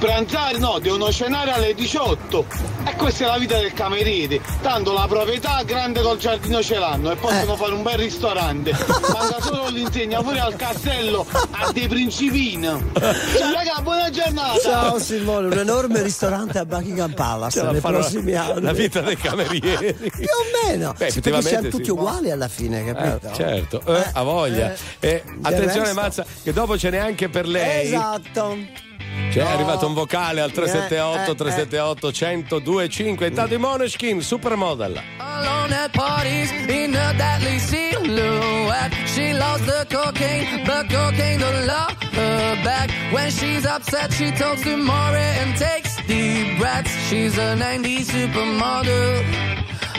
S17: pranzare, no, devono cenare alle 18. E questa è la vita del cameriere. Tanto la proprietà grande col giardino ce l'hanno e possono
S2: Eh.
S17: fare un bel ristorante. Manca solo l'insegna fuori al castello a dei principini. Ciao raga, buona giornata!
S2: Ciao Simone, un enorme ristorante a Buckingham Palace
S1: Ce la
S2: nei prossimi
S1: la,
S2: anni.
S1: la vita dei camerieri.
S2: Più o meno,
S1: Beh,
S2: Sì, perché siamo
S1: sì.
S2: tutti uguali alla fine,
S1: Eh,
S2: capito?
S1: certo, eh, ha voglia. Eh, attenzione,
S2: resto-
S1: Mazza, che dopo ce n'è anche per lei.
S2: Esatto.
S1: Cioè, è
S2: No.
S1: arrivato un vocale al 378
S2: Eh, eh,
S1: 378 1025. Intanto i Moneskin, Supermodel.
S18: Alone at parties in a deadly silhouette. She loves the cocaine, but cocaine don't love her back. When she's upset, she talks to Maury and takes deep breaths. She's a 90s supermodel.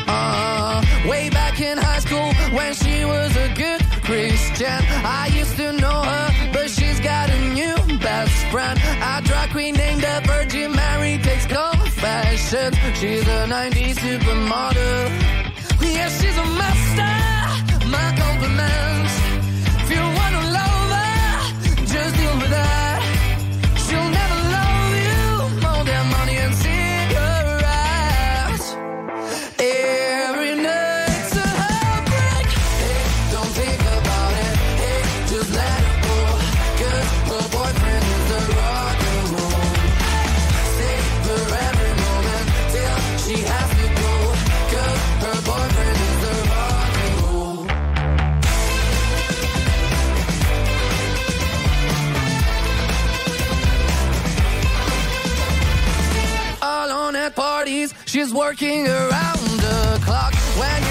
S18: Uh, way back in high school when she was a good Christian. I used to know her, but she's got a new best friend. A drag queen named the Virgin Mary takes confessions. She's a 90s supermodel. Yeah, she's a master. My compliments. If you wanna love her, just deal with her. She's working around the clock. When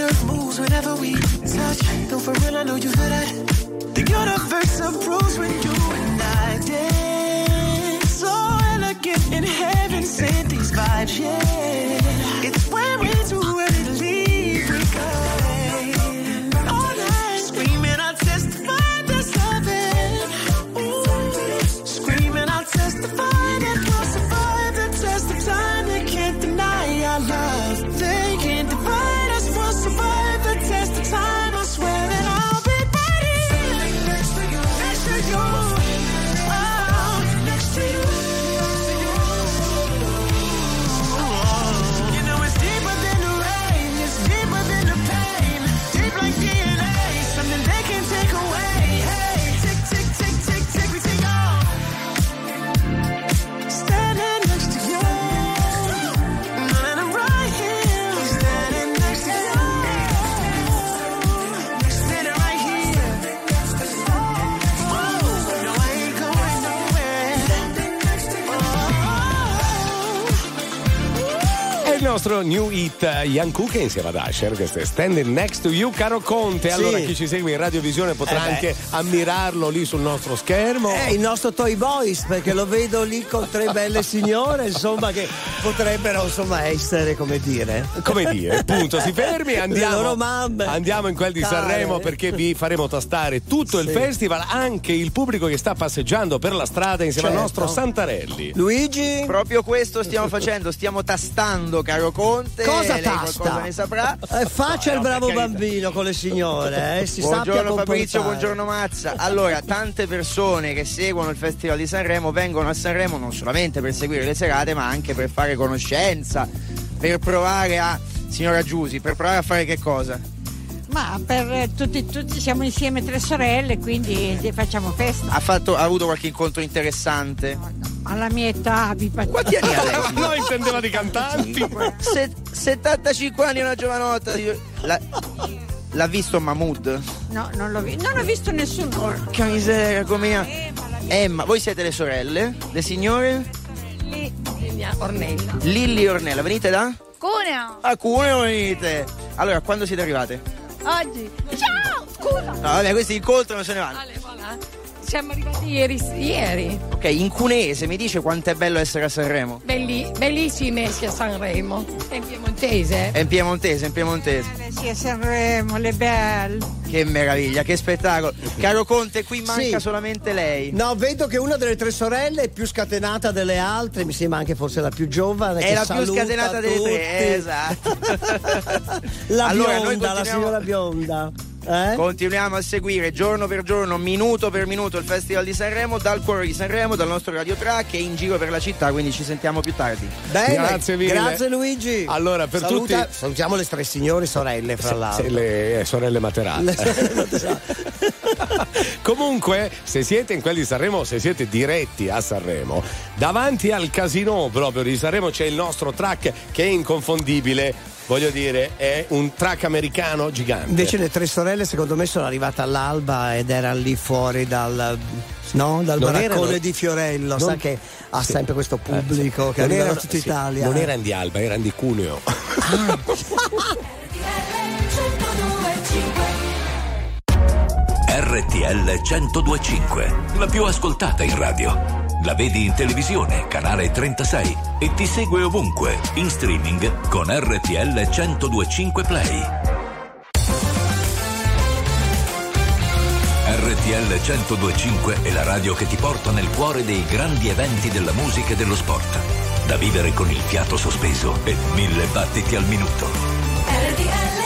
S3: Earth moves whenever we touch. No, for real, I know you feel that. The universe approves when you and I dance. So elegant in heaven, sent these vibes, yeah.
S1: È il nostro new hit eh, Ian Cook insieme ad Asher, questo è Standing Next to You, caro Conte. Allora,
S2: Sì.
S1: chi ci segue in radiovisione potrà
S2: Eh
S1: anche ammirarlo lì sul nostro schermo.
S2: È il nostro Toy Boys perché lo vedo lì con tre belle signore, insomma, che potrebbero insomma essere, come dire.
S1: Come dire, punto, si fermi, andiamo,
S2: loro mamme.
S1: andiamo in quel di
S2: Care.
S1: Sanremo perché vi faremo tastare tutto il
S2: Sì.
S1: festival, anche il pubblico che sta passeggiando per la strada insieme
S2: Certo.
S1: al nostro Santarelli.
S2: Luigi?
S19: Proprio questo stiamo facendo, stiamo tastando, caro Conte.
S2: Cosa
S19: lei
S2: tasta?
S19: qualcosa ne saprà.
S2: Eh, faccia il bravo bambino con le signore, eh, si
S19: Buongiorno Fabrizio, buongiorno Mazza. Allora, tante persone che seguono il Festival di Sanremo vengono a Sanremo non solamente per seguire le serate, ma anche per fare conoscenza, per provare a. Signora Giusi, per provare a fare che cosa?
S20: Ma per tutti, tutti siamo insieme tre sorelle, quindi facciamo festa.
S19: Ha, fatto, ha avuto qualche incontro interessante?
S20: Alla mia età, vi
S19: Quanti anni ha lei?
S1: no, intendeva di cantanti.
S19: Se- 75 anni è una giovanotta. La- l'ha visto Mahmood?
S20: No, non l'ho visto. Non ho visto nessuno.
S19: Porca miseria, come io. Emma, voi siete le sorelle? Le signore?
S21: Ornella.
S19: Lilli Ornella, venite da?
S21: Cuneo.
S19: A Cuneo venite. Allora, quando siete arrivate?
S21: Oggi. Ciao, scusa.
S19: No, vabbè, questi incontrano e se ne vanno.
S21: Ale, voilà. Siamo arrivati ieri. ieri.
S19: Ok, in cuneese mi dice quanto è bello essere a Sanremo.
S21: Belli, bellissimi messi a Sanremo. È in piemontese.
S19: È in piemontese, è in piemontese.
S20: Sì, a Sanremo, le belle.
S19: Che meraviglia, che spettacolo. Caro Conte, qui manca
S2: Sì.
S19: solamente lei.
S2: No, vedo che una delle tre sorelle è più scatenata delle altre, mi sembra anche forse la più giovane.
S19: È
S2: che
S19: la più scatenata delle
S2: tutti.
S19: tre, esatto.
S2: La
S19: Allora, noi
S2: bionda, la signora bionda. Eh?
S19: Continuiamo a seguire giorno per giorno, minuto per minuto il Festival di Sanremo dal cuore di Sanremo, dal nostro Radio Track e in giro per la città, quindi ci sentiamo più tardi.
S2: Bene,
S1: Grazie mille.
S2: Grazie Luigi.
S1: Allora, per
S2: Saluta-
S1: tutti-
S2: Salutiamo le tre signore sorelle, fra l'altro.
S1: se le eh, sorelle Materate.
S2: Le sorelle Materate.
S1: Comunque, se siete in quelli di Sanremo, se siete diretti a Sanremo, davanti al casino proprio di Sanremo c'è il nostro track che è inconfondibile. Voglio dire, è un track americano gigante.
S2: Invece le tre sorelle secondo me sono arrivate all'alba ed erano lì fuori dal, no? dal
S1: Non
S2: baraccone
S1: erano-
S2: di Fiorello,
S1: non-
S2: sa che ha
S1: Sì.
S2: sempre questo pubblico
S1: Eh,
S2: che
S1: non
S2: arriva da tutta
S1: sì,
S2: Italia.
S1: Non
S2: eh.
S1: erano di Alba, erano di Cuneo.
S9: RTL 1025, la più ascoltata in radio. La vedi in televisione, canale 36 e ti segue ovunque, in streaming con RTL 1025 Play. RTL 1025 è la radio che ti porta nel cuore dei grandi eventi della musica e dello sport. Da vivere con il fiato sospeso e mille battiti al minuto.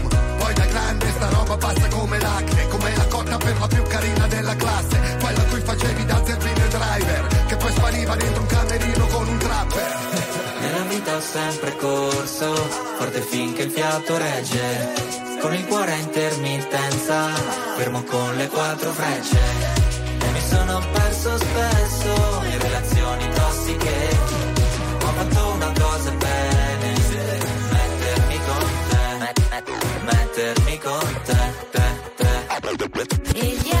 S22: roba passa come l'acne Come la cotta per la più carina della classe Quella a cui facevi da zerbino driver Che poi spariva dentro un camerino con un trapper
S23: Nella vita ho sempre corso, forte finché il fiato regge. Con il cuore a intermittenza, fermo con le quattro frecce. E mi sono perso spesso in relazioni tossiche. Ma ho fatto una cosa bene, mettermi con te, mettermi con te, te,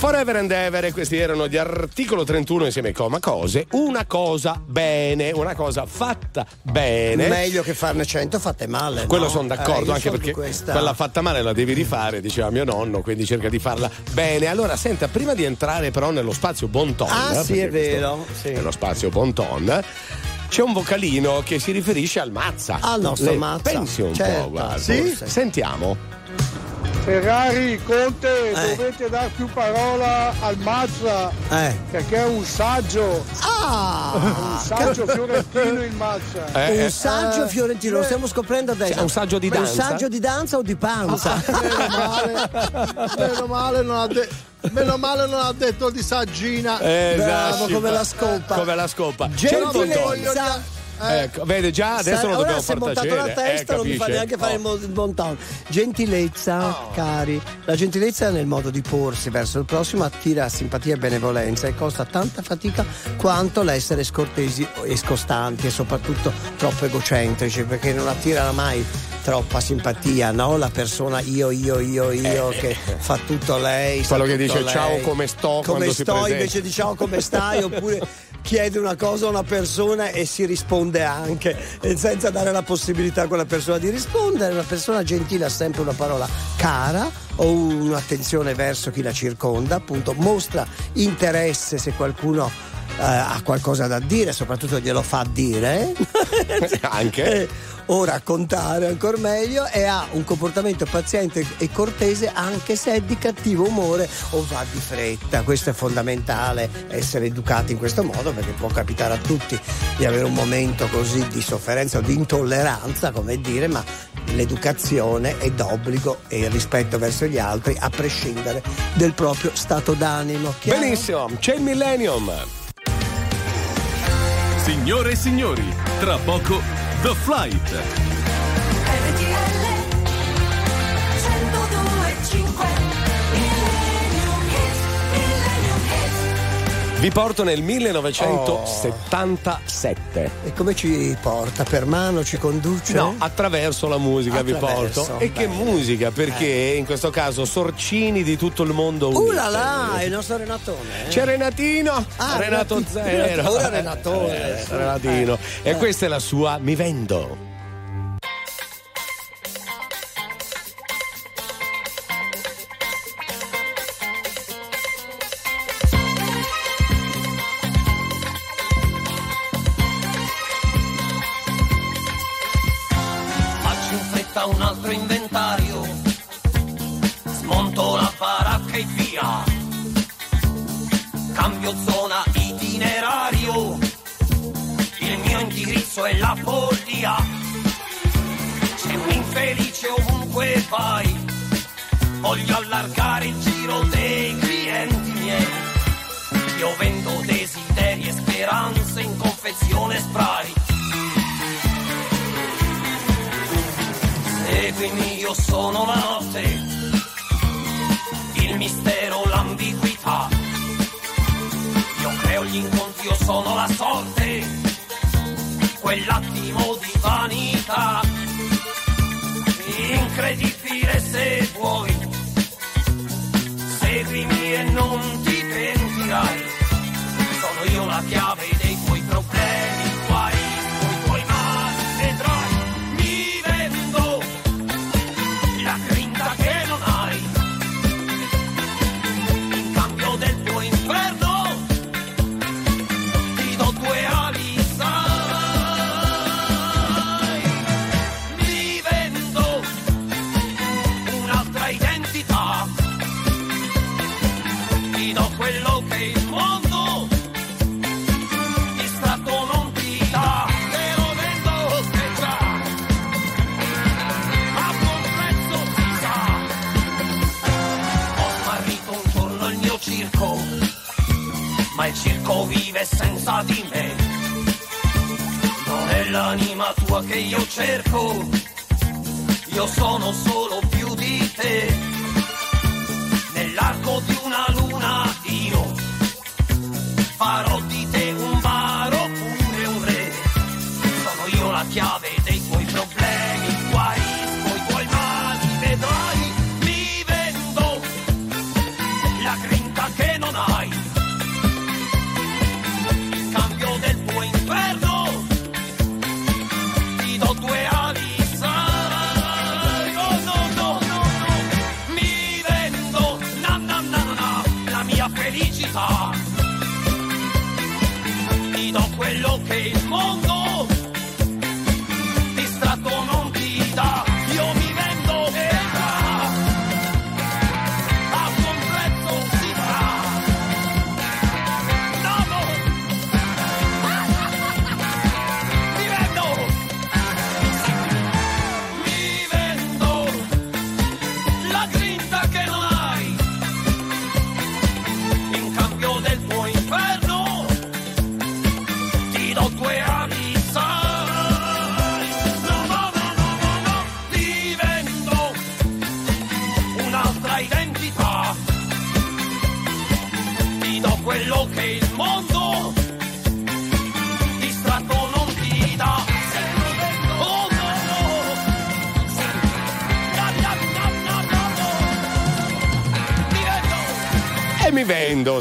S10: forever
S1: and Ever, questi erano gli articolo 31 insieme ai coma cose. Una cosa bene, una cosa fatta bene.
S2: Meglio che farne cento fatte male.
S1: Quello
S2: no?
S1: sono d'accordo,
S2: Eh,
S1: anche perché
S2: questa.
S1: quella fatta male la devi rifare, diceva mio nonno, quindi cerca di farla bene. Allora, senta, prima di entrare però nello spazio Bonton,
S2: Ah, sì,
S1: perché
S2: è vero, sì.
S1: È lo spazio Bonton. C'è un vocalino che si riferisce al Mazza.
S2: Al nostro
S1: Le
S2: Mazza,
S1: Pensi un
S2: certo,
S1: po', guarda.
S2: sì?
S1: Sentiamo.
S17: Ferrari, Conte,
S2: Eh.
S17: dovete dare più parola al Mazza
S2: Eh.
S17: perché è un saggio.
S2: Ah!
S17: un saggio fiorentino il Mazza.
S1: Eh,
S2: un saggio fiorentino, lo stiamo scoprendo adesso.
S1: Sì, un saggio di
S2: Ma Un
S1: danza?
S2: saggio di danza o di panza?
S5: Meno male, meno male non ha detto. Meno male non ha detto di saggina.
S1: Eh,
S2: Bravo,
S1: esatto.
S2: come la scopa.
S1: Come la scopa. C'è
S2: Gentilezza.
S1: Ecco, vede già adesso
S2: Sai,
S1: lo dobbiamo far
S2: montato
S1: tacere.
S2: la testa,
S1: eh,
S2: non mi fa neanche fare il mo- il bon town. Gentilezza, cari. La gentilezza nel modo di porsi verso il prossimo attira simpatia e benevolenza e costa tanta fatica quanto l'essere scortesi e scostanti e soprattutto troppo egocentrici perché non attira mai troppa simpatia, no? La persona io, io, io, io che fa tutto lei.
S1: Eh, Quello che dice,
S2: lei.
S1: "Ciao, come sto",
S2: Come sto invece di ciao come stai oppure chiede una cosa a una persona e si risponde anche senza dare la possibilità a quella persona di rispondere. Una persona gentile ha sempre una parola cara o un'attenzione verso chi la circonda, appunto mostra interesse se qualcuno eh, ha qualcosa da dire, soprattutto glielo fa dire.
S1: Anche.
S2: O raccontare ancora meglio e ha un comportamento paziente e cortese anche se è di cattivo umore o va di fretta. Questo è fondamentale essere educati in questo modo perché può capitare a tutti di avere un momento così di sofferenza o di intolleranza, come dire, ma l'educazione è d'obbligo e il rispetto verso gli altri a prescindere del proprio stato d'animo. Chiaro?
S1: Benissimo, c'è il millennium.
S24: Signore e signori, tra poco The Flight.
S1: Vi porto nel 1977.
S2: E come ci porta? Per mano ci conduce?
S1: No, attraverso la musica vi
S2: Attraverso,
S1: porto. E che
S2: bene.
S1: musica, perché in questo caso sorcini di tutto il mondo.
S2: Uh là là, il nostro Renatone. eh?
S1: C'è Renatino,
S2: Ah,
S1: Renato
S2: Renatino.
S1: Zero.
S2: Ora Renatone.
S1: Eh, Renatino. E
S2: Eh.
S1: questa è la sua Mi vendo.
S25: Circo vive senza di me. Non è l'anima tua che io cerco, io sono solo più di te.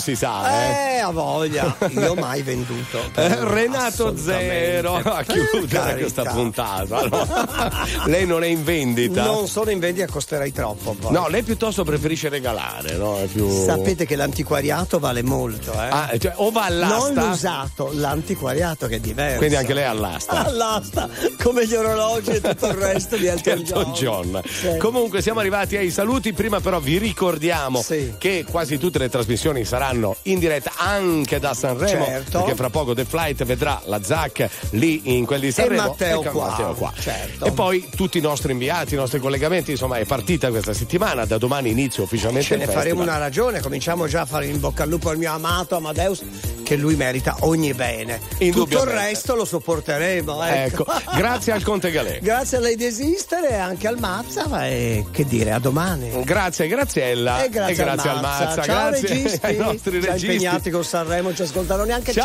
S25: Vendo, si
S1: sa, eh.
S2: Eh, a voglia. Io mai venduto.
S1: Eh, Renato Zero a chiudere questa puntata. Allora, lei non è in vendita?
S2: Non sono in vendita, costerei troppo. poi.
S1: No, lei piuttosto preferisce regalare, no? Più...
S2: Sapete che l'antiquariato vale molto, eh?
S1: Ah, cioè, o va all'asta.
S2: Non l'usato, l'antiquariato che è diverso.
S1: Quindi anche lei all'asta.
S2: All'asta, come gli orologi e tutto il resto di Elton,
S1: Elton John.
S2: Sì.
S1: Comunque siamo arrivati ai saluti, prima però vi ricordiamo che quasi tutte le trasmissioni saranno in diretta anche da Sanremo,
S2: Certo.
S1: perché fra poco The Flight vedrà la Zac lì in quelli di Sanremo
S2: Matteo
S1: con
S2: qua.
S1: Matteo qua.
S2: Certo.
S1: E poi tutti i nostri inviati, i nostri collegamenti, insomma è partita questa settimana, da domani inizio ufficialmente
S2: Ce ne
S1: festival.
S2: faremo una ragione, cominciamo già a fare in bocca al lupo al mio amato Amadeus, che lui merita ogni bene. Tutto il resto lo sopporteremo. Ecco.
S1: Ecco, grazie al Conte Galè.
S2: Grazie a lei di esistere e anche al Mazza, ma è- che dire, a domani.
S1: Grazie Graziella
S2: E grazie,
S1: al
S2: al
S1: Mazza.
S2: Ciao
S1: grazie
S2: registi,
S1: ai nostri
S2: già
S1: registi.
S2: impegnati con Sanremo, ci ascoltano neanche.
S1: Ciao.